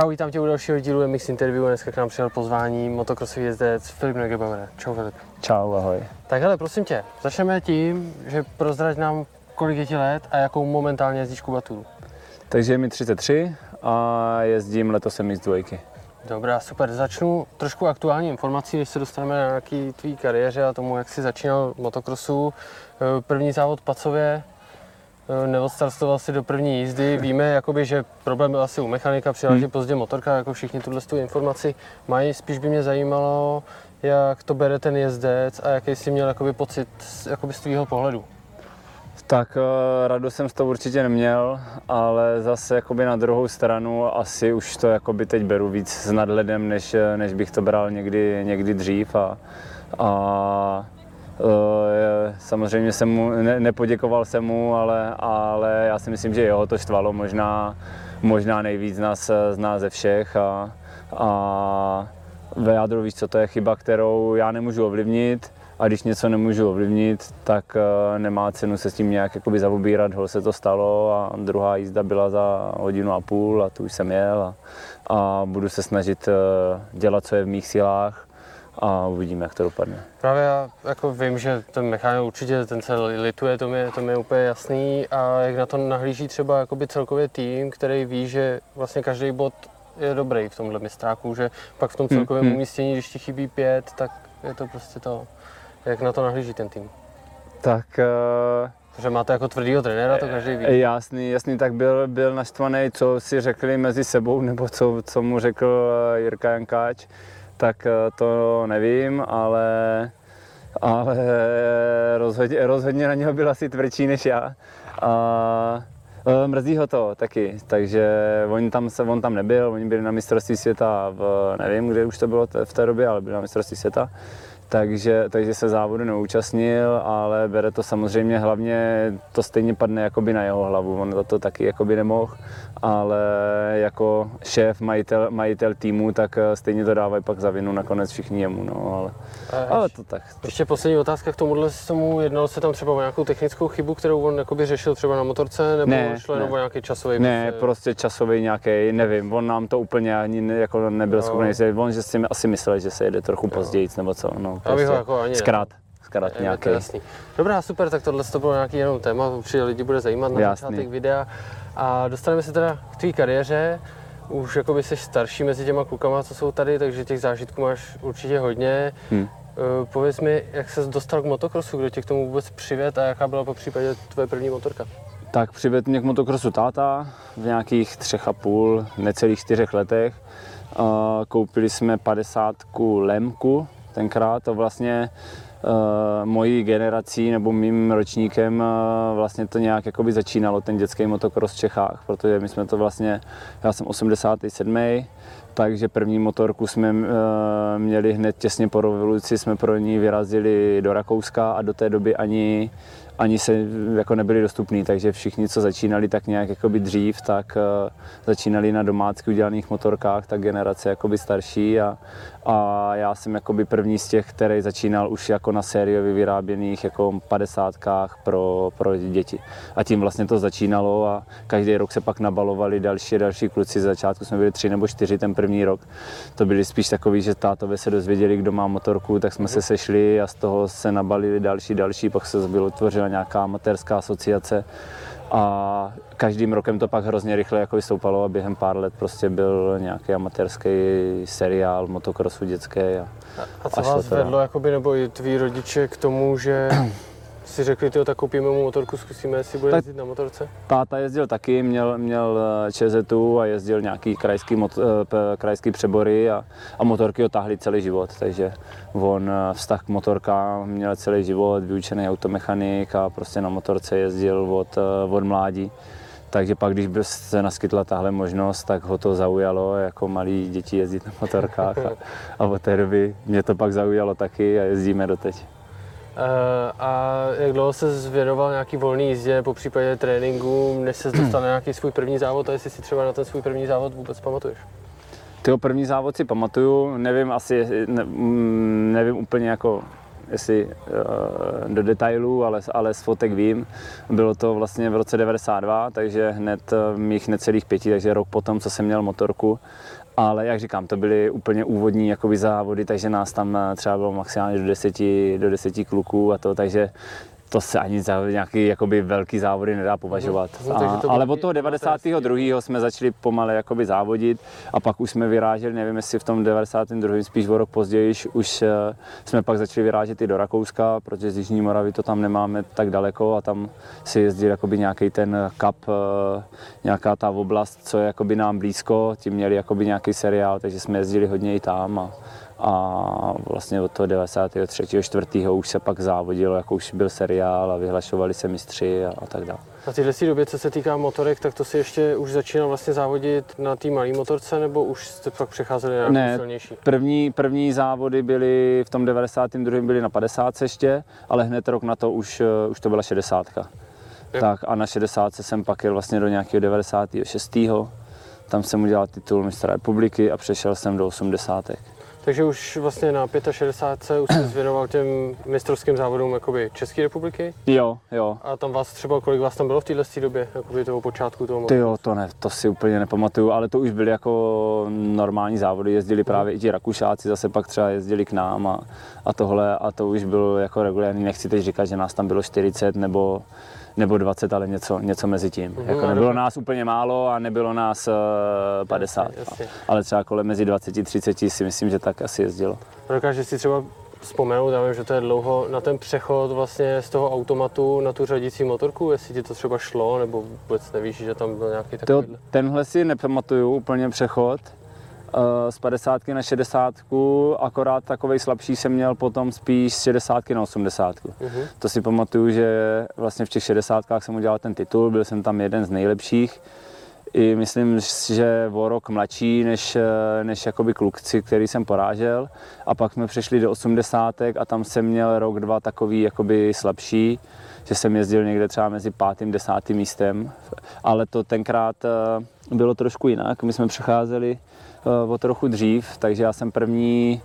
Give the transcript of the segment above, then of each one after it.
Čau, vítám tě u dalšího dílu MX Interview. Dneska k nám přijel pozvání motokrosový jezdec Filip Negebauer. Čau Filip. Čau, ahoj. Tak hele, prosím tě, začneme tím, že prozrať nám, kolik je ti let a jakou momentálně jezdíš kubaturu. Takže je mi 33 a jezdím letos MX dvojky. Dobrá, super. Začnu trošku aktuální informací, než se dostaneme na nějaký tvý kariéře a tomu, jak jsi začínal motokrosu. První závod Pacově, neodstartoval si do první jízdy. Víme, jakoby, že problém byl asi u mechanika, přijela Hmm. pozdě motorka, jako všichni tuhle tu informaci mají. Spíš by mě zajímalo, jak to bere ten jezdec a jaký jsi měl jakoby, pocit z- jakoby, z tvýho pohledu. Tak eh, radost jsem z toho určitě neměl, ale zase jakoby na druhou stranu asi už to jakoby teď beru víc s nadhledem, než, eh, než bych to bral někdy, někdy dřív a, a eh, samozřejmě jsem mu, ne, nepoděkoval jsem mu, ale, ale já si myslím, že jeho to štvalo možná, možná nejvíc z nás, z nás ze všech a, a ve jádru víš, co to je chyba, kterou já nemůžu ovlivnit a když něco nemůžu ovlivnit, tak eh, nemá cenu se s tím nějak jakoby zaobírat, hol se to stalo a druhá jízda byla za hodinu a půl a tu už jsem jel a, a budu se snažit eh, dělat, co je v mých silách a uvidíme, jak to dopadne. Právě já jako vím, že ten mechanik určitě ten se lituje, to mi, to mi je úplně jasný. A jak na to nahlíží třeba jakoby celkově tým, který ví, že vlastně každý bod je dobrý v tomhle mistráku, že pak v tom Hmm, celkovém hmm. umístění, když ti chybí pět, tak je to prostě to. Jak na to nahlíží ten tým? Tak eh, Že máte jako tvrdýho trenéra, to každý ví. Jasný, jasný, tak byl, byl naštvaný, co si řekli mezi sebou, nebo co, co mu řekl eh, Jirka Jankáč, tak eh, to nevím, ale, ale rozhodně, rozhodně na něho byl asi tvrdší než já. A eh, mrzí ho to taky, takže on tam, se, on tam nebyl, oni byli na mistrovství světa, v, nevím, kde už to bylo v té době, ale byli na mistrovství světa takže, takže se závodu neúčastnil, ale bere to samozřejmě hlavně, to stejně padne jakoby na jeho hlavu, on za to taky jakoby nemohl, ale jako šéf, majitel, majitel týmu, tak eh, stejně to dávají pak za vinu nakonec všichni jemu, no, ale, ale to tak. To, Ještě poslední otázka k tomuhle tomu. Jednalo se tam třeba o nějakou technickou chybu, kterou on jakoby řešil třeba na motorce, nebo Ne, šlo jenom ne. o nějaký časový ne, prostě časový nějaký, nevím, on nám to úplně ani ne, jako nebyl Jo. schopný, on že si asi myslel, že se jede trochu později, nebo co, no, Já bych ho jako ani zkrát, zkrát nějaký. jasný. Dobrá, super, tak tohle to bylo nějaký jenom téma, určitě lidi bude zajímat na začátek videa. A dostaneme se teda k tvý kariéře. Už jakoby jsi starší mezi těma klukama, co jsou tady, takže těch zážitků máš určitě hodně. Hm. Eh, Pověz mi, jak se dostal k motokrosu, kdo tě k tomu vůbec přived a jaká byla po případě tvoje první motorka? Tak přivedl mě k motokrosu táta v nějakých třech a půl, necelých čtyřech letech. Eh, Koupili jsme 50 Lemku tenkrát, to vlastně eh, mojí generací nebo mým ročníkem eh, vlastně to nějak jakoby začínalo, ten dětský motokros v Čechách, protože my jsme to vlastně, já jsem 87. Takže první motorku jsme eh, měli hned těsně po revoluci, jsme pro ní vyrazili do Rakouska a do té doby ani, ani se jako nebyly dostupný, takže všichni, co začínali tak nějak jakoby dřív, tak eh, začínali na domácky udělaných motorkách, ta generace jakoby starší a, a já jsem jakoby první z těch, který začínal už jako na sériově vyráběných jako padesátkách pro, pro děti. A tím vlastně to začínalo a každý rok se pak nabalovali další další kluci. Z začátku jsme byli tři nebo čtyři ten první rok. To byli spíš takový, že tátové se dozvěděli, kdo má motorku, tak jsme se sešli a z toho se nabalili další, další, pak se bylo tvořila nějaká amatérská asociace a každým rokem to pak hrozně rychle jako stoupalo a během pár let prostě byl nějaký amatérský seriál motokrosu dětský. A, A co vás vedlo, jakoby, nebo i tví rodiče k tomu, že si řekli, tyjo, tak koupíme mu motorku, zkusíme, jestli bude Tak- jezdit na motorce? Táta jezdil taky, měl, měl eh, ČZ a jezdil nějaký krajský, mot, eh, krajský přebory a, a motorky ho táhly celý život, takže on eh, vztah k motorkám měl celý život, vyučený automechanik a prostě na motorce jezdil od, od mládí. Takže pak, když by se naskytla tahle možnost, tak ho to zaujalo jako malí děti jezdit na motorkách a, a od té doby mě to pak zaujalo taky a jezdíme doteď. Eh, A jak dlouho se zvěnoval nějaký volný jízdě, po případě tréninku, než se dostal na nějaký svůj první závod a jestli si třeba na ten svůj první závod vůbec pamatuješ? Tyho první závod si pamatuju, nevím asi, ne, mm, nevím úplně jako jestli uh, do detailů, ale, ale z fotek vím. Bylo to vlastně v roce 92, takže hned mých necelých pěti, takže rok potom, co jsem měl motorku. Ale jak říkám, to byly úplně úvodní jakoby závody, takže nás tam třeba bylo maximálně do deseti, do deseti kluků a to, takže to se ani za nějaký jakoby velký závody nedá považovat. No, a, ale od toho 92. jsme začali pomale jakoby závodit a pak už jsme vyráželi, nevím jestli v tom 92. spíš o rok později, už uh, jsme pak začali vyrážet i do Rakouska, protože z Jižní Moravy to tam nemáme tak daleko a tam si jezdil jakoby nějaký ten kap, uh, nějaká ta oblast, co je jakoby nám blízko, tím měli jakoby nějaký seriál, takže jsme jezdili hodně i tam a a vlastně od toho 93. 4. už se pak závodilo, jako už byl seriál a vyhlašovali se mistři a, a tak dále. Na téhle době, co se týká motorek, tak to si ještě už začínal vlastně závodit na té malé motorce, nebo už jste pak přecházeli na ne, silnější? První, první závody byly v tom 92. byly na 50 ještě, ale hned rok na to už, eh, už to byla 60. Tak a na 60 jsem pak jel vlastně do nějakého 96. Tam jsem udělal titul mistra republiky a přešel jsem do 80. Takže už vlastně na 65 už jsi věnoval těm mistrovským závodům jakoby České republiky? Jo, jo. A tam vás třeba, kolik vás tam bylo v téhle době, jakoby toho počátku toho Ty jo, to ne, to si úplně nepamatuju, ale to už byly jako normální závody, jezdili právě i ti Rakušáci, zase pak třeba jezdili k nám a, a tohle a to už bylo jako regulární, nechci teď říkat, že nás tam bylo 40 nebo nebo 20, ale něco, něco mezi tím. Mm, jako nebylo nás úplně málo a nebylo nás uh, 50, jasně, jasně. ale třeba kolem mezi 20 30 si myslím, že tak asi jezdilo. Dokážeš si třeba vzpomenout, já vím, že to je dlouho, na ten přechod vlastně z toho automatu na tu řadící motorku, jestli ti to třeba šlo, nebo vůbec nevíš, že tam byl nějaký takový... Tenhle si nepamatuju úplně přechod, Eh, z 50 na 60, akorát takový slabší jsem měl potom spíš z 60 na 80. Uh-huh. To si pamatuju, že vlastně v těch 60 jsem udělal ten titul, byl jsem tam jeden z nejlepších. I myslím, že o rok mladší než, eh, než jakoby klukci, který jsem porážel. A pak jsme přešli do 80 a tam jsem měl rok, dva takový jakoby slabší, že jsem jezdil někde třeba mezi pátým, desátým místem. Ale to tenkrát eh, bylo trošku jinak. My jsme přecházeli Eh, o trochu dřív, takže já jsem první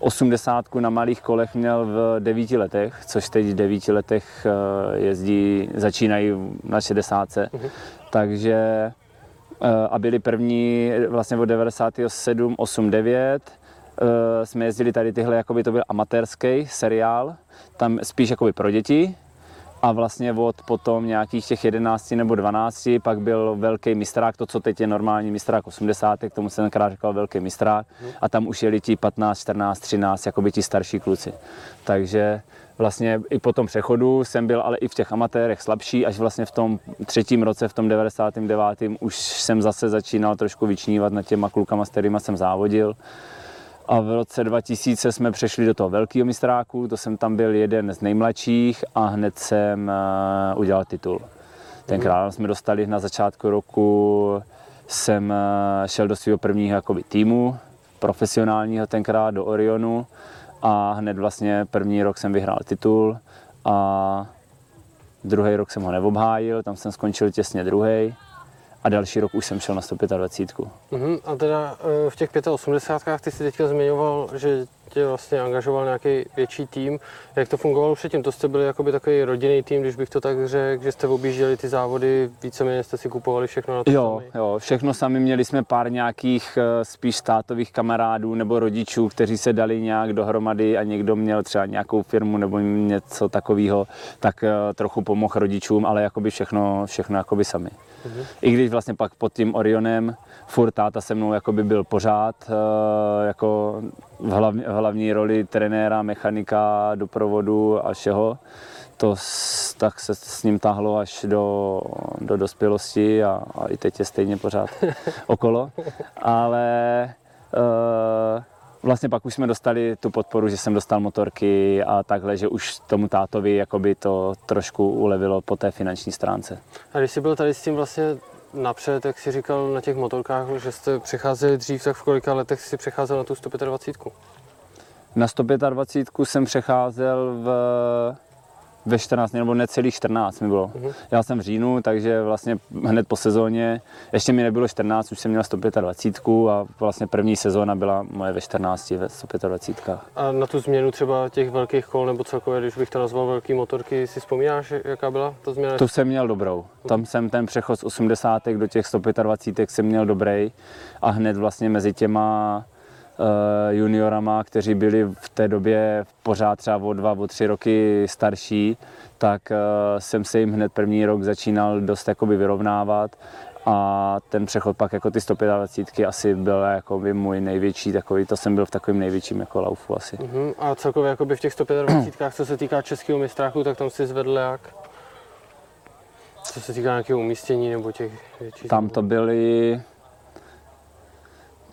80 na malých kolech měl v 9 letech, což teď v 9 letech eh, jezdí, začínají na 60. Mm-hmm. Takže eh, a byli první vlastně od 97, 8, 9, jsme jezdili tady tyhle, jakoby to byl amatérský seriál, tam spíš jakoby pro děti, a vlastně od potom nějakých těch 11 nebo 12 pak byl velký mistrák, to, co teď je normální mistrák 80, k tomu jsem tenkrát říkal velký mistrák a tam už jeli ti 15, 14, 13, jako by ti starší kluci. Takže vlastně i po tom přechodu jsem byl ale i v těch amatérech slabší, až vlastně v tom třetím roce, v tom 99. už jsem zase začínal trošku vyčnívat nad těma klukama, s kterými jsem závodil a v roce 2000 jsme přešli do toho velkého mistráku, to jsem tam byl jeden z nejmladších a hned jsem uh, udělal titul. Tenkrát jsme dostali na začátku roku, jsem uh, šel do svého prvního jakoby, týmu, profesionálního tenkrát do Orionu a hned vlastně první rok jsem vyhrál titul a druhý rok jsem ho neobhájil, tam jsem skončil těsně druhý a další rok už jsem šel na 125. Uh-huh. A teda eh, v těch 85 ty jsi teďka zmiňoval, že tě vlastně angažoval nějaký větší tým. Jak to fungovalo předtím? To jste byli jakoby takový rodinný tým, když bych to tak řekl, že jste objížděli ty závody, víceméně jste si kupovali všechno na to Jo, sami. jo, všechno sami. Měli jsme pár nějakých eh, spíš státových kamarádů nebo rodičů, kteří se dali nějak dohromady a někdo měl třeba nějakou firmu nebo něco takového, tak eh, trochu pomohl rodičům, ale jakoby všechno, všechno jakoby sami. Mhm. I když vlastně pak pod tím Orionem furt táta se mnou jakoby byl pořád eh, jako v hlavní, v hlavní roli trenéra, mechanika, doprovodu a všeho. To tak se s ním tahlo až do, do dospělosti a, a i teď je stejně pořád okolo. Ale uh, vlastně pak už jsme dostali tu podporu, že jsem dostal motorky a takhle, že už tomu tátovi jakoby to trošku ulevilo po té finanční stránce. A když jsi byl tady s tím vlastně napřed, jak jsi říkal na těch motorkách, že jste přecházeli dřív, tak v kolika letech jsi přecházel na tu 125? Na 125 jsem přecházel v ve 14 nebo necelých 14 mi bylo. Uh-huh. Já jsem v říjnu, takže vlastně hned po sezóně, ještě mi nebylo 14, už jsem měl 125 a vlastně první sezóna byla moje ve 14 ve 125. A na tu změnu třeba těch velkých kol nebo celkově, když bych to nazval velký motorky, si vzpomínáš, jaká byla ta změna? Tu jsem měl dobrou. Tam jsem ten přechod z 80 do těch 125 jsem měl dobrý a hned vlastně mezi těma juniorama, kteří byli v té době pořád třeba o dva, o tři roky starší, tak eh, jsem se jim hned první rok začínal dost jakoby vyrovnávat a ten přechod pak jako ty 125 asi byl jako by můj největší takový, to jsem byl v takovém největším jako laufu asi. Uh-huh. A celkově jako by v těch 125 co se týká českého mistráku, tak tam si zvedl jak? Co se týká nějakého umístění nebo těch větších? Tam to byly,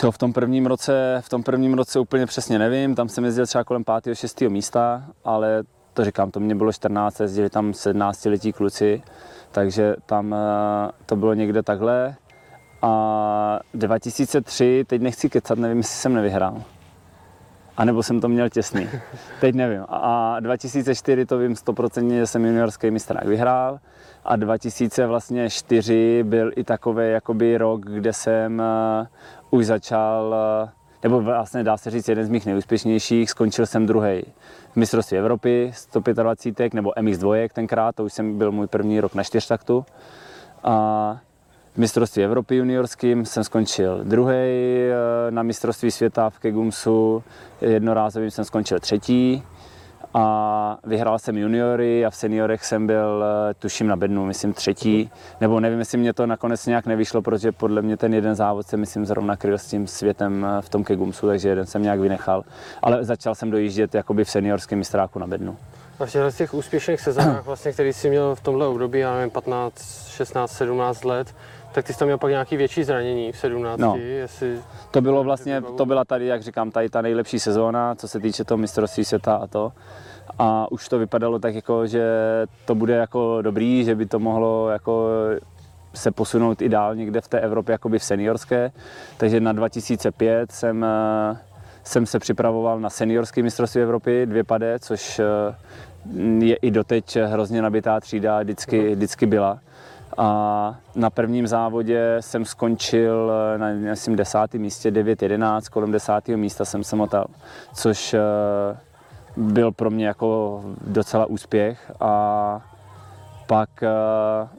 to v tom prvním roce, v tom prvním roce úplně přesně nevím, tam jsem jezdil třeba kolem 5. 6. místa, ale to říkám, to mě bylo 14, jezdili tam 17 letí kluci, takže tam eh, to bylo někde takhle. A 2003, teď nechci kecat, nevím, jestli jsem nevyhrál. A nebo jsem to měl těsný. Teď nevím. A 2004 to vím 100% že jsem juniorský mistrák vyhrál. A 2004 byl i takový jakoby rok, kde jsem uh, už začal, uh, nebo vlastně dá se říct jeden z mých nejúspěšnějších, skončil jsem druhý v mistrovství Evropy 125 nebo MX2 tenkrát, to už jsem byl můj první rok na čtyřtaktu. A v mistrovství Evropy juniorským jsem skončil druhý, eh, na mistrovství světa v Kegumsu jednorázovým jsem skončil třetí a vyhrál jsem juniory a v seniorech jsem byl, eh, tuším na bednu, myslím třetí, nebo nevím, jestli mě to nakonec nějak nevyšlo, protože podle mě ten jeden závod se, myslím, zrovna kryl s tím světem eh, v tom Kegumsu, takže jeden jsem nějak vynechal, ale začal jsem dojíždět jakoby v seniorském mistráku na bednu. A v těchto těch úspěšných sezónách, vlastně, který jsi měl v tomhle období, já nevím, 15, 16, 17 let, tak ty jsi tam měl pak nějaký větší zranění v 17, no. jestli... To bylo vlastně, to byla tady, jak říkám, tady ta nejlepší sezóna, co se týče toho mistrovství světa a to. A už to vypadalo tak jako, že to bude jako dobrý, že by to mohlo jako se posunout i dál někde v té Evropě, jakoby v seniorské. Takže na 2005 jsem, eh, jsem se připravoval na seniorské mistrovství Evropy, dvě pade, což eh, je i doteď hrozně nabitá třída, vždycky, mhm. vždycky byla. A na prvním závodě jsem skončil na myslím, desátém místě, 9-11, kolem desátého místa jsem se motal, což eh, byl pro mě jako docela úspěch. A pak eh,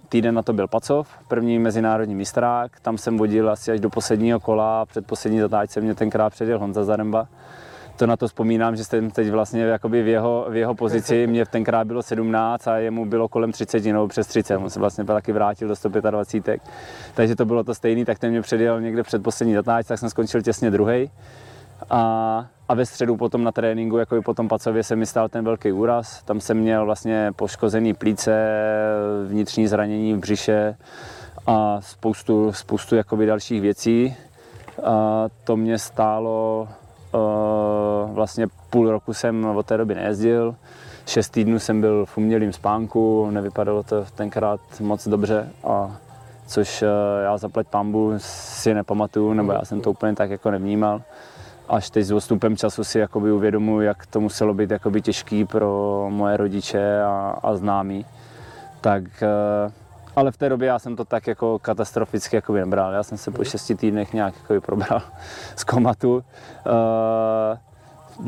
týden na to byl Pacov, první mezinárodní mistrák, tam jsem vodil asi až do posledního kola, před poslední zatáčce mě tenkrát předjel Honza Zaremba, to na to vzpomínám, že jsem teď vlastně jakoby v jeho, v jeho pozici, mě tenkrát bylo 17 a jemu bylo kolem 30 nebo přes 30, on se vlastně taky vrátil do 125, takže to bylo to stejný, tak ten mě předjel někde před poslední zatáč, tak jsem skončil těsně druhý. A, a ve středu potom na tréninku, jako i potom Pacově se mi stal ten velký úraz. Tam jsem měl vlastně poškozený plíce, vnitřní zranění v břiše a spoustu, spoustu jakoby dalších věcí. A to mě stálo vlastně půl roku jsem od té doby nejezdil, šest týdnů jsem byl v umělém spánku, nevypadalo to tenkrát moc dobře, a což já zaplať pambu si nepamatuju, nebo já jsem to úplně tak jako nevnímal. Až teď s odstupem času si jakoby uvědomuji, jak to muselo být jakoby těžký pro moje rodiče a, a známí. Tak ale v té době já jsem to tak jako katastroficky jako nebral. Já jsem se po šesti týdnech nějak jako probral z komatu. Uh,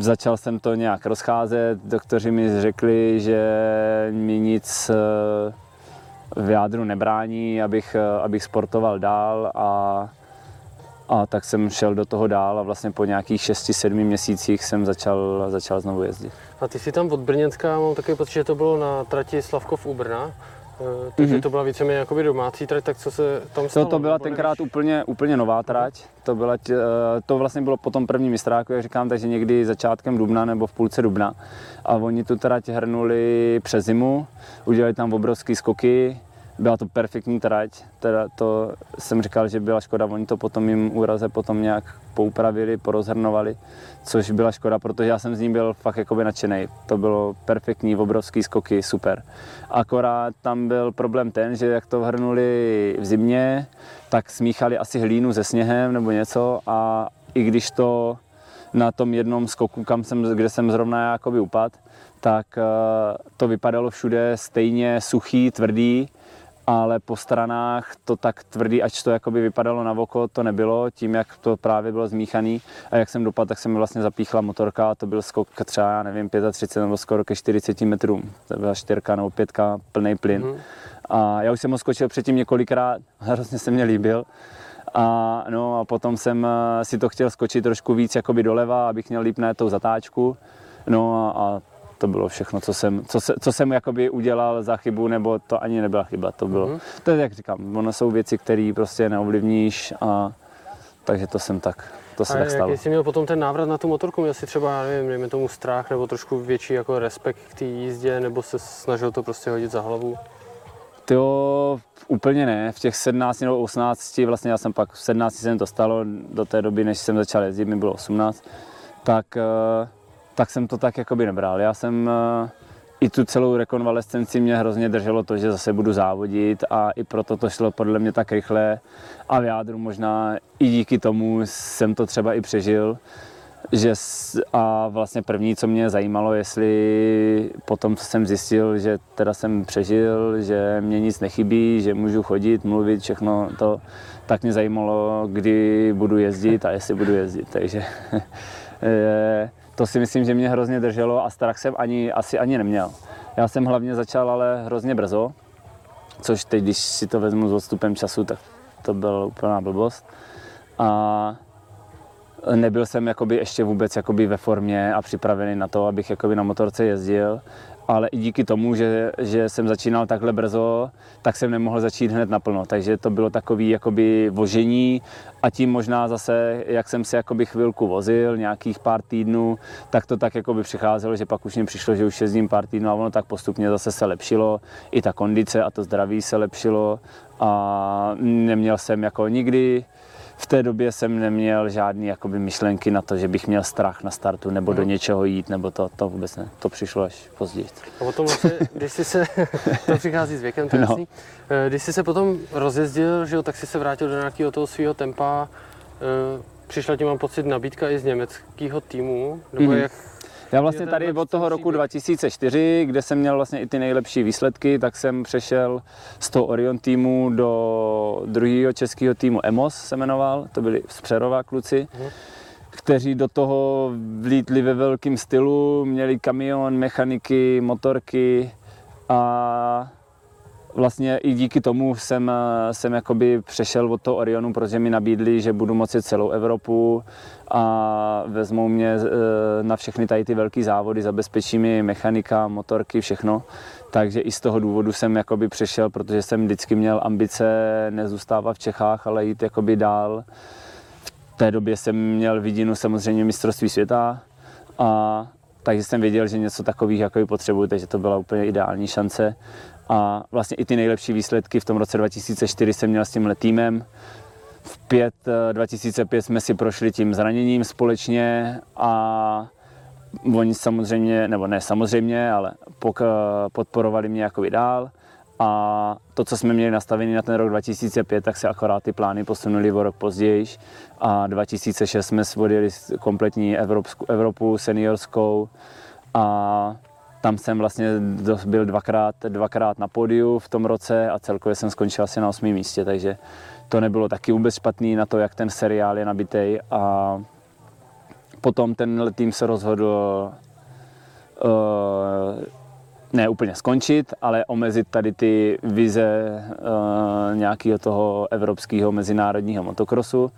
začal jsem to nějak rozcházet, doktoři mi řekli, že mi nic uh, v jádru nebrání, abych, uh, abych sportoval dál a, a tak jsem šel do toho dál a vlastně po nějakých 6-7 měsících jsem začal, začal znovu jezdit. A ty jsi tam od Brněnska, mám takový pocit, že to bylo na trati Slavkov u Brna. Eh, takže mm-hmm. to byla víceméně jakoby domácí trať, tak co se tam stalo? To, to byla tenkrát nevíš? úplně, úplně nová trať. To, byla, eh, to vlastně bylo po tom prvním mistráku, jak říkám, takže někdy začátkem dubna nebo v půlce dubna. A oni tu trať hrnuli přes zimu, udělali tam obrovské skoky, byla to perfektní trať, teda to jsem říkal, že byla škoda, oni to potom jim úraze potom nějak poupravili, porozhrnovali, což byla škoda, protože já jsem z ní byl fakt jakoby nadšený. To bylo perfektní, obrovský skoky, super. Akorát tam byl problém ten, že jak to hrnuli v zimě, tak smíchali asi hlínu se sněhem nebo něco a i když to na tom jednom skoku, kam jsem, kde jsem zrovna jakoby upad, tak uh, to vypadalo všude stejně suchý, tvrdý, ale po stranách to tak tvrdý, ač to jakoby vypadalo na oko, to nebylo, tím jak to právě bylo zmíchaný a jak jsem dopadl, tak se mi vlastně zapíchla motorka a to byl skok třeba, já nevím, 35 nebo skoro ke 40 metrům, to byla čtyřka nebo pětka, plný plyn. Mm. A já už jsem ho skočil předtím několikrát, hrozně se mě líbil. A, no, a potom jsem eh, si to chtěl skočit trošku víc jakoby doleva, abych měl líp na tou zatáčku. No a, a to bylo všechno, co jsem, co, se, co jsem jakoby udělal za chybu, nebo to ani nebyla chyba, to bylo, mm-hmm. to je jak říkám, ono jsou věci, které prostě neovlivníš a takže to jsem tak, to se a tak stalo. jaký jsi měl potom ten návrat na tu motorku? Měl jsi třeba, nevím, nevím tomu strach nebo trošku větší jako respekt k té jízdě, nebo se snažil to prostě hodit za hlavu? To úplně ne, v těch 17 nebo 18, vlastně já jsem pak v 17 jsem to stalo, do té doby, než jsem začal jezdit, mi bylo 18, tak uh, tak jsem to tak jakoby nebral. Já jsem eh, i tu celou rekonvalescenci mě hrozně drželo to, že zase budu závodit a i proto to šlo podle mě tak rychle a v jádru možná i díky tomu jsem to třeba i přežil. Že a vlastně první, co mě zajímalo, jestli potom, co jsem zjistil, že teda jsem přežil, že mě nic nechybí, že můžu chodit, mluvit, všechno to, tak mě zajímalo, kdy budu jezdit a jestli budu jezdit. Takže eh, to si myslím, že mě hrozně drželo a strach jsem ani, asi ani neměl. Já jsem hlavně začal ale hrozně brzo, což teď, když si to vezmu s odstupem času, tak to byla úplná blbost. A nebyl jsem jakoby ještě vůbec jakoby ve formě a připravený na to, abych jakoby na motorce jezdil ale i díky tomu, že, že jsem začínal takhle brzo, tak jsem nemohl začít hned naplno. Takže to bylo takový jakoby vožení a tím možná zase, jak jsem se jakoby chvilku vozil, nějakých pár týdnů, tak to tak jakoby přicházelo, že pak už mi přišlo, že už jezdím pár týdnů a ono tak postupně zase se lepšilo, i ta kondice a to zdraví se lepšilo a neměl jsem jako nikdy v té době jsem neměl žádný jakoby, myšlenky na to, že bych měl strach na startu nebo no. do něčeho jít, nebo to, to vůbec ne. To přišlo až později. A potom vlastně, když jsi se, to přichází s věkem, to no. Eh, když jsi se potom rozjezdil, že jo, tak jsi se vrátil do nějakého toho svého tempa, eh, přišla ti mám pocit nabídka i z německého týmu, nebo mm. jak, já vlastně tady od toho roku 2004, kde jsem měl vlastně i ty nejlepší výsledky, tak jsem přešel z toho Orion týmu do druhého českého týmu EMOS se jmenoval, to byli z Přerova kluci. Uh-huh kteří do toho vlítli ve velkém stylu, měli kamion, mechaniky, motorky a vlastně i díky tomu jsem, jsem jakoby přešel od toho Orionu, protože mi nabídli, že budu moci celou Evropu a vezmou mě eh, na všechny tady ty velké závody, zabezpečí mi mechanika, motorky, všechno. Takže i z toho důvodu jsem jakoby přešel, protože jsem vždycky měl ambice nezůstávat v Čechách, ale jít jakoby dál. V té době jsem měl vidinu samozřejmě mistrovství světa a takže jsem věděl, že něco takových jako potřebuji, takže to byla úplně ideální šance. A vlastně i ty nejlepší výsledky v tom roce 2004 jsem měl s tímhle týmem. V 5, 2005 jsme si prošli tím zraněním společně a oni samozřejmě, nebo ne samozřejmě, ale podporovali mě jako dál. A to, co jsme měli nastavený na ten rok 2005, tak se akorát ty plány posunuli o rok později. A 2006 jsme svodili kompletní Evropskou, Evropu seniorskou a tam jsem vlastně byl dvakrát, dvakrát na pódiu v tom roce a celkově jsem skončil asi na osmém místě, takže to nebylo taky vůbec špatný na to, jak ten seriál je nabitý a potom ten tým se rozhodl uh, ne úplně skončit, ale omezit tady ty vize uh, nějakého toho evropského mezinárodního motokrosu.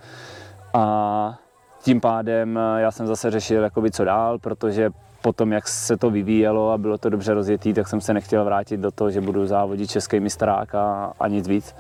A tím pádem já jsem zase řešil, jakoby, co dál, protože potom, jak se to vyvíjelo a bylo to dobře rozjetý, tak jsem se nechtěl vrátit do toho, že budu závodit český mistrák a, a nic víc.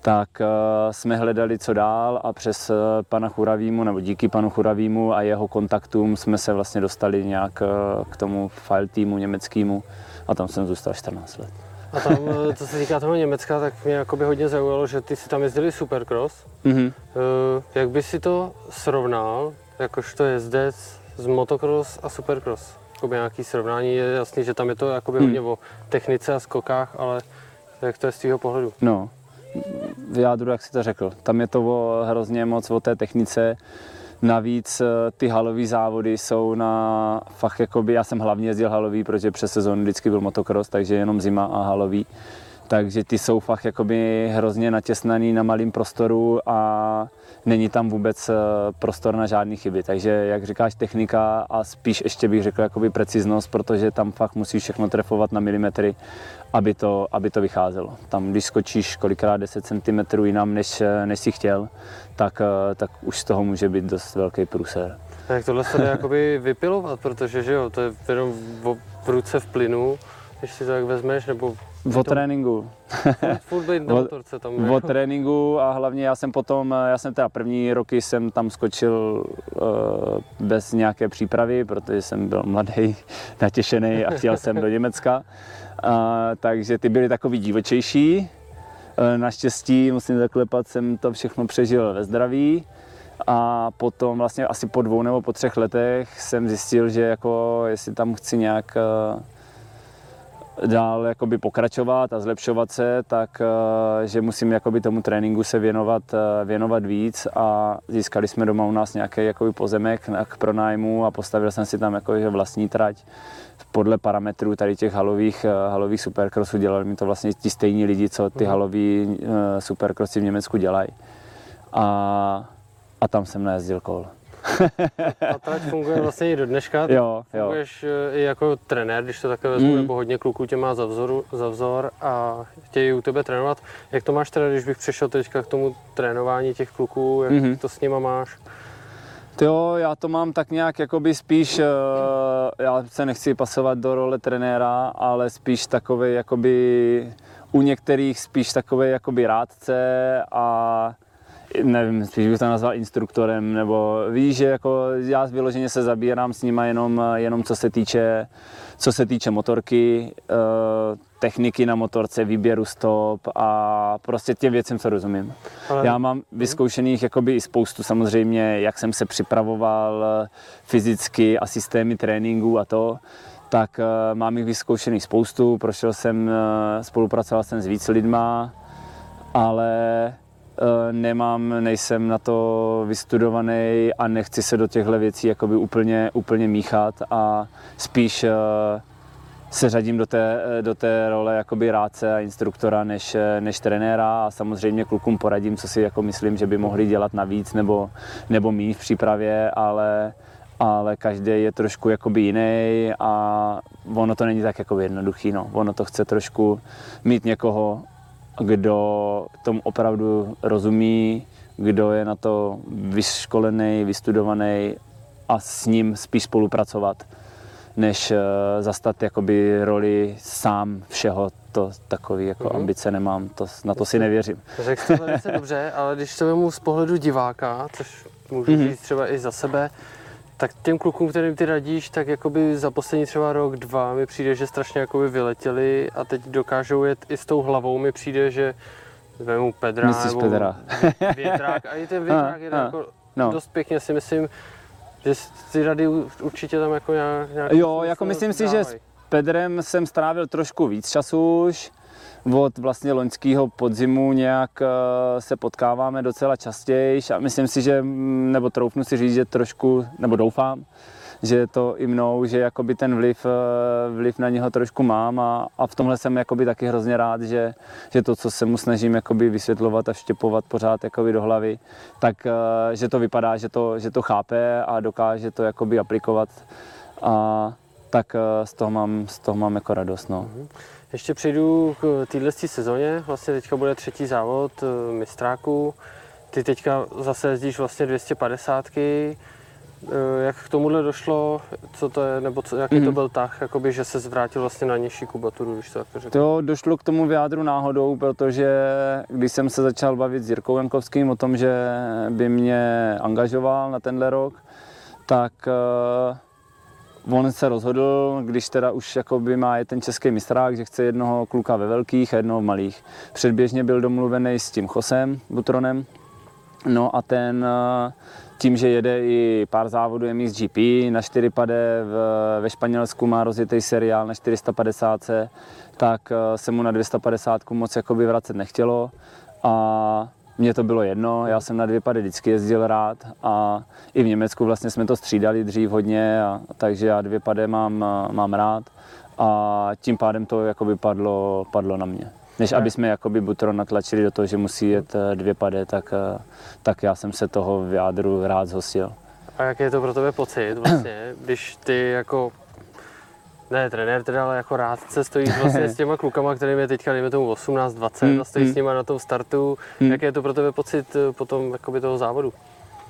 Tak uh, jsme hledali, co dál a přes uh, pana Churavímu, nebo díky panu Churavímu a jeho kontaktům jsme se vlastně dostali nějak uh, k tomu file týmu německému a tam jsem zůstal 14 let. A tam, co se týká toho Německa, tak mě jakoby hodně zaujalo, že ty si tam jezdili Supercross. Mm-hmm. Uh, jak by si to srovnal, jakožto jezdec z motocross a supercross. Jakoby nějaký srovnání je jasný, že tam je to jakoby hmm. hodně o technice a skokách, ale jak to je z tvého pohledu? No, v jádru, jak si to řekl, tam je to o, hrozně moc o té technice. Navíc eh, ty halové závody jsou na fakt jakoby, já jsem hlavně jezdil halový, protože přes sezónu vždycky byl motocross, takže jenom zima a halový. Takže ty jsou fakt jakoby hrozně natěsnaný na malém prostoru a není tam vůbec eh, prostor na žádné chyby. Takže jak říkáš technika a spíš ještě bych řekl jakoby preciznost, protože tam fakt musíš všechno trefovat na milimetry, aby to, aby to vycházelo. Tam když skočíš kolikrát 10 cm jinam, než, než si chtěl, tak, eh, tak už z toho může být dost velký průser. A jak tohle se dá jakoby vypilovat, protože že jo, to je jenom v ruce v plynu, když si to tak vezmeš, nebo o tréninku. Furt být na motorce tam. O tréninku a hlavně já jsem potom, já jsem teda první roky jsem tam skočil uh, bez nějaké přípravy, protože jsem byl mladý, natěšený a chtěl jsem do Německa. Uh, takže ty byly takový divočejší. Uh, naštěstí, musím zaklepat, jsem to všechno přežil ve zdraví. A potom vlastně asi po dvou nebo po třech letech jsem zjistil, že jako jestli tam chci nějak uh, dál jakoby pokračovat a zlepšovat se, tak eh, že musím jakoby tomu tréninku se věnovat, eh, věnovat víc a získali jsme doma u nás nějaký jakoby pozemek k pronájmu a postavil jsem si tam jakoby vlastní trať podle parametrů tady těch halových, eh, halových supercrossů dělali mi to vlastně ti stejní lidi, co ty mhm. halový supercrossy v Německu dělají. A, a tam jsem najezdil kol. A trať funguje vlastně i do dneška. Jo, jo. Funguješ eh, i jako trenér, když to takhle vezmu, mm. nebo hodně kluků tě má za, vzoru, za vzor a chtějí u tebe trénovat. Jak to máš teda, když bych přešel teďka k tomu trénování těch kluků, jak mm-hmm. to s nima máš? Jo, já to mám tak nějak jakoby spíš, uh, já se nechci pasovat do role trenéra, ale spíš takový jakoby u některých spíš takový jakoby rádce a nevím, spíš bych to nazval instruktorem, nebo víš, že jako já vyloženě se zabírám s nima jenom, jenom co se týče, co se týče motorky, eh, techniky na motorce, výběru stop a prostě těm věcem, co rozumím. Ale... Já mám vyzkoušených jakoby i spoustu samozřejmě, jak jsem se připravoval fyzicky a systémy tréninku a to, tak eh, mám jich vyzkoušených spoustu, prošel jsem, eh, spolupracoval jsem s víc lidma, ale Eh, nemám, nejsem na to vystudovaný a nechci se do těchto věcí jakoby úplně, úplně míchat a spíš eh, se řadím do té, eh, do té role jakoby rádce a instruktora než, než trenéra a samozřejmě klukům poradím, co si jako myslím, že by mohli dělat navíc nebo, nebo mít v přípravě, ale, ale každý je trošku jakoby jiný a ono to není tak jako jednoduchý, no. ono to chce trošku mít někoho, kdo tomu opravdu rozumí, kdo je na to vyškolený, vystudovaný a s ním spíš spolupracovat, než uh, zastat jakoby roli sám všeho, to takový jako mm-hmm. ambice nemám, to, na to si nevěřím. Řekl jste velice dobře, ale když to vemu z pohledu diváka, což můžu mm-hmm. říct třeba i za sebe, tak těm klukům, kterým ty radíš, tak jakoby za poslední třeba rok, dva mi přijde, že strašně jakoby vyletěli a teď dokážou jet i s tou hlavou. Mi přijde, že vemu Pedra Myslíš nebo Pedra. větrák a i ten větrák je jako no. dost pěkně si myslím, že ty rady určitě tam jako nějak, nějak Jo, jako myslím si, že s Pedrem jsem strávil trošku víc času už, od vlastně loňského podzimu nějak eh, se potkáváme docela častěji a myslím si, že, mm, nebo troufnu si říct, že trošku, nebo doufám, že to i mnou, že jakoby ten vliv, eh, vliv na něho trošku mám a, a v tomhle jsem jakoby taky hrozně rád, že, že to, co se mu snažím jakoby vysvětlovat a štěpovat pořád jakoby do hlavy, tak eh, že to vypadá, že to, že to chápe a dokáže to jakoby aplikovat a tak z toho mám, z toho mám jako radost. No. Ještě přejdu k téhle sezóně. Vlastně teďka bude třetí závod eh, mistráků. Ty teďka zase jezdíš vlastně 250 eh, jak k tomuhle došlo, co to je, nebo co, jaký mm-hmm. to mhm. byl tah, jakoby, že se zvrátil vlastně na nižší kubaturu, když to tak řeknu? To došlo k tomu vyjádru náhodou, protože když jsem se začal bavit s Jirkou Jankovským o tom, že by mě angažoval na tenhle rok, tak uh, On se rozhodl, když teda už jakoby má je ten český mistrák, že chce jednoho kluka ve velkých a jednoho v malých. Předběžně byl domluvený s tím Chosem Butronem, no a ten eh, tím, že jede i pár závodů GP, na 4 pade v, ve Španělsku má rozjetý seriál na 450, tak eh, se mu na 250 moc jakoby vracet nechtělo a mně to bylo jedno, já jsem na dvě pady vždycky jezdil rád a i v Německu vlastně jsme to střídali dřív hodně, a, takže já dvě pady mám, mám rád a tím pádem to jakoby padlo, padlo na mě. Než aby jsme jakoby Butro natlačili do toho, že musí jet eh, dvě pady, tak, eh, tak já jsem se toho v jádru rád zhostil. A jaký je to pro tebe pocit vlastně, když ty jako ne trenér teda, ale jako rádce stojíš vlastně s těma klukama, kterým je teďka, dejme tomu 18, 20 mm, a stojíš mm. s nima na tom startu. Mm. Jaký je to pro tebe pocit eh, potom jakoby toho závodu?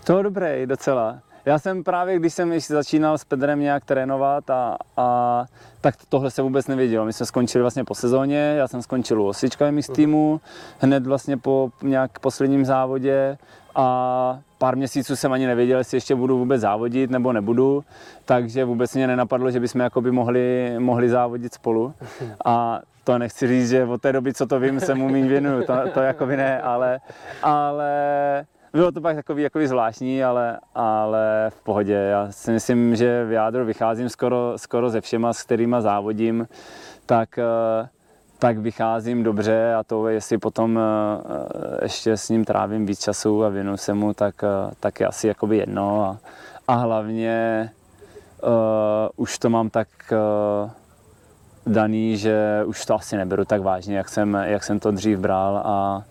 To dobré, docela. Já jsem právě, když jsem ještě začínal s Pedrem nějak trénovat, a, a, tak tohle se vůbec nevěděl. My jsme skončili vlastně po sezóně, já jsem skončil u Osička z mhm. týmu, hned vlastně po nějak posledním závodě a pár měsíců jsem ani nevěděl, jestli ještě budu vůbec závodit nebo nebudu, takže vůbec mě nenapadlo, že bychom jakoby mohli, mohli závodit spolu. A to nechci říct, že od té doby, co to vím, se mu méně věnuju, to, to jakoby ne, ale, ale bylo to pak takový, takový zvláštní, ale, ale v pohodě. Já si myslím, že v jádru vycházím skoro, skoro ze všema, s kterými závodím, tak, eh, tak vycházím dobře a to, jestli potom eh, ještě s ním trávím víc času a věnu se mu, tak, eh, tak je asi jakoby jedno. A, a hlavně uh, už to mám tak uh, daný, že už to asi neberu tak vážně, jak jsem, jak jsem to dřív bral a,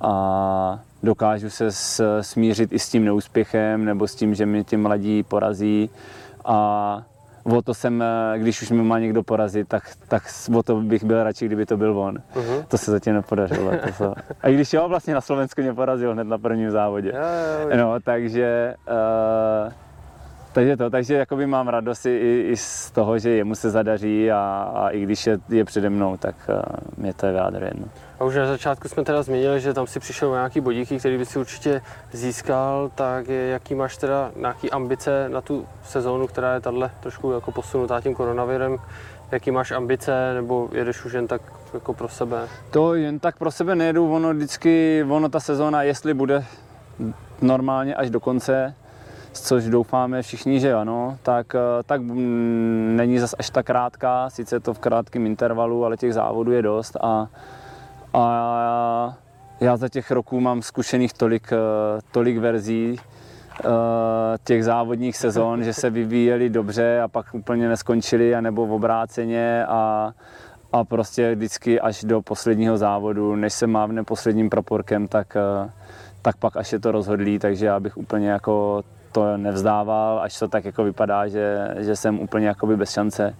a dokážu se smířit i s tím neúspěchem nebo s tím, že mě ti mladí porazí a o to jsem, když už mi má někdo porazit, tak, tak o to bych byl radši, kdyby to byl on. Uh-huh. To se zatím nepodařilo. To se... A i když jo, vlastně na Slovensku mě porazil hned na prvním závodě. No, takže uh, takže to, takže jakoby mám radost i, i z toho, že jemu se zadaří a, a i když je, je přede mnou, tak uh, mě to je v jedno. A už na začátku jsme teda zmínili, že tam si přišel nějaký bodíky, který by si určitě získal, tak jaký máš teda nějaký ambice na tu sezónu, která je tahle trošku jako posunutá tím koronavirem, jaký máš ambice, nebo jedeš už jen tak jako pro sebe? To jen tak pro sebe nejedu, ono vždycky, ono ta sezóna, jestli bude normálně až do konce, což doufáme všichni, že ano, tak, eh, tak není zas až tak krátká, sice to v krátkém intervalu, ale těch závodů je dost a, a já za těch roků mám zkušených tolik, eh, tolik verzí eh, těch závodních sezon, že se vyvíjeli dobře a pak úplně neskončili, anebo v obráceně a, a prostě vždycky až do posledního závodu, než se mávne posledním proporkem, tak, tak pak až je to rozhodlý, takže já bych úplně jako to nevzdával, až to tak jako vypadá, že, že jsem úplně jakoby bez šance.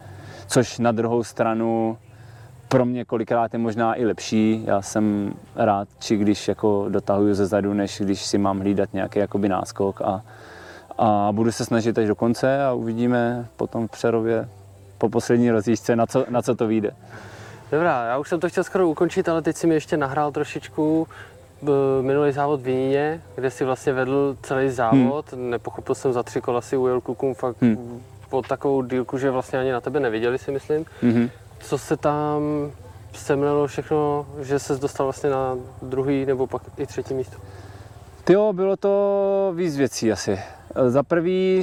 Což na druhou stranu pro mě kolikrát je možná i lepší. Já jsem rád, či když jako dotahuju ze zadu, než když si mám hlídat nějaký jakoby náskok a, a budu se snažit až do konce a uvidíme potom v Přerově po poslední rozjížďce, na co, na co to vyjde. Dobrá, já už jsem to chtěl skoro ukončit, ale teď si mi ještě nahrál trošičku minulý závod v Jiníně, kde si vlastně vedl celý závod. Hmm. Nepochopil jsem za tři kola si ujel klukům fakt hmm. po takovou dílku, že vlastně ani na tebe neviděli, si myslím. Hmm. Co se tam semlelo všechno, že se dostal vlastně na druhý nebo pak i třetí místo? Jo, bylo to víc věcí asi. Za prvý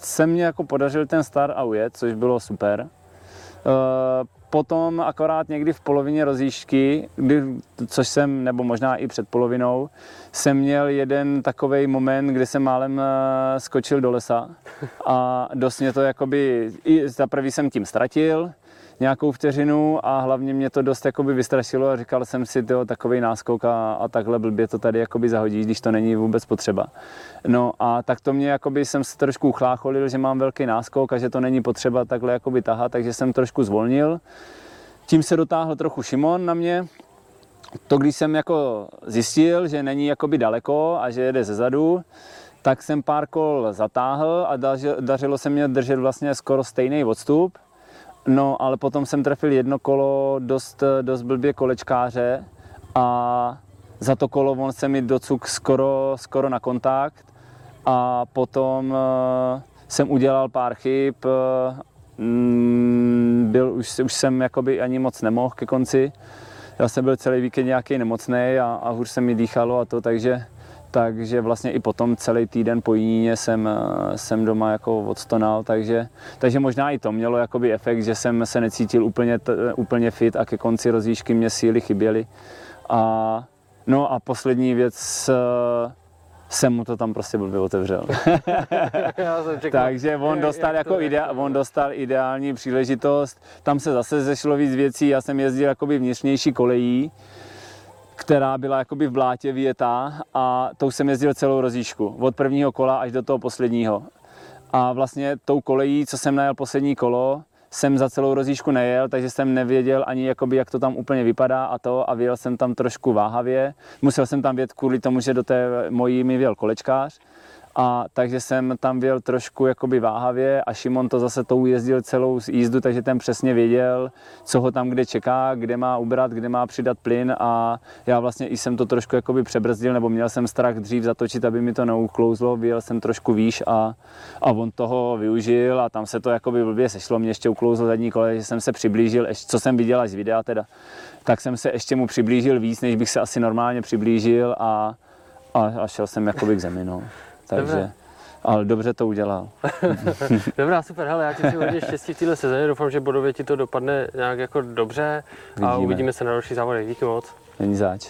se mě jako podařil ten start a ujet, což bylo super. Potom akorát někdy v polovině rozjížďky, kdy, což jsem, nebo možná i před polovinou, jsem měl jeden takový moment, kdy jsem málem eh, skočil do lesa a dost mě to jakoby, i za prvý jsem tím ztratil, nějakou vteřinu a hlavně mě to dost jakoby vystrašilo a říkal jsem si, tyjo, takový náskok a, a takhle blbě to tady jakoby zahodí, když to není vůbec potřeba. No a tak to mě jakoby jsem se trošku chlácholil, že mám velký náskok a že to není potřeba takhle jakoby tahat, takže jsem trošku zvolnil. Tím se dotáhl trochu Šimon na mě, to když jsem jako zjistil, že není jakoby daleko a že jede ze zadu, tak jsem pár kol zatáhl a dařilo se mě držet vlastně skoro stejný odstup. No, ale potom jsem trefil jedno kolo dost, dost blbě kolečkáře a za to kolo on se mi docuk skoro, skoro na kontakt a potom uh, jsem udělal pár chyb, uh, byl, už, už jsem jakoby ani moc nemohl ke konci. Já jsem byl celý víkend nějaký nemocný a, a hůř se mi dýchalo a to, takže takže vlastně i potom celý týden po Jíně jsem, eh, jsem doma jako odstonal, takže, takže možná i to mělo jakoby efekt, že jsem se necítil úplně, úplně fit a ke konci rozjížky mě síly chyběly. A No a poslední věc, eh, jsem mu to tam prostě blbě otevřel. Takže on dostal, jako jak idea, on dostal ideální příležitost. Tam se zase zešlo víc věcí. Já jsem jezdil jakoby vnitřnější kolejí, která byla jakoby v blátě vyjetá a tou jsem jezdil celou rozjížďku. Od prvního kola až do toho posledního. A vlastně tou kolejí, co jsem najel poslední kolo, jsem za celou rozjížďku nejel, takže jsem nevěděl ani, jakoby, jak to tam úplně vypadá a to a vyjel jsem tam trošku váhavě. Musel jsem tam vět kvůli tomu, že do té mojí mi věl kolečkář. A takže jsem tam věl trošku jakoby váhavě a Šimon to zase tou jezdil celou jízdu, takže ten přesně věděl, co ho tam kde čeká, kde má ubrat, kde má přidat plyn a já vlastně i jsem to trošku jakoby přebrzdil, nebo měl jsem strach dřív zatočit, aby mi to neuklouzlo, vyjel jsem trošku výš a, a on toho využil a tam se to jakoby blbě sešlo, mě ještě uklouzlo zadní kole, že jsem se přiblížil, co jsem viděl až z videa teda, tak jsem se ještě mu přiblížil víc, než bych se asi normálně přiblížil a, a, a šel jsem jakoby k zemi, no. Takže, ale dobře to udělal. Dobrá, super, hele, já ti přeji hodně štěstí v téhle sezóně, doufám, že bodově ti to dopadne nějak jako dobře a Vidíme. uvidíme se na další závodech. Díky moc. Není zač.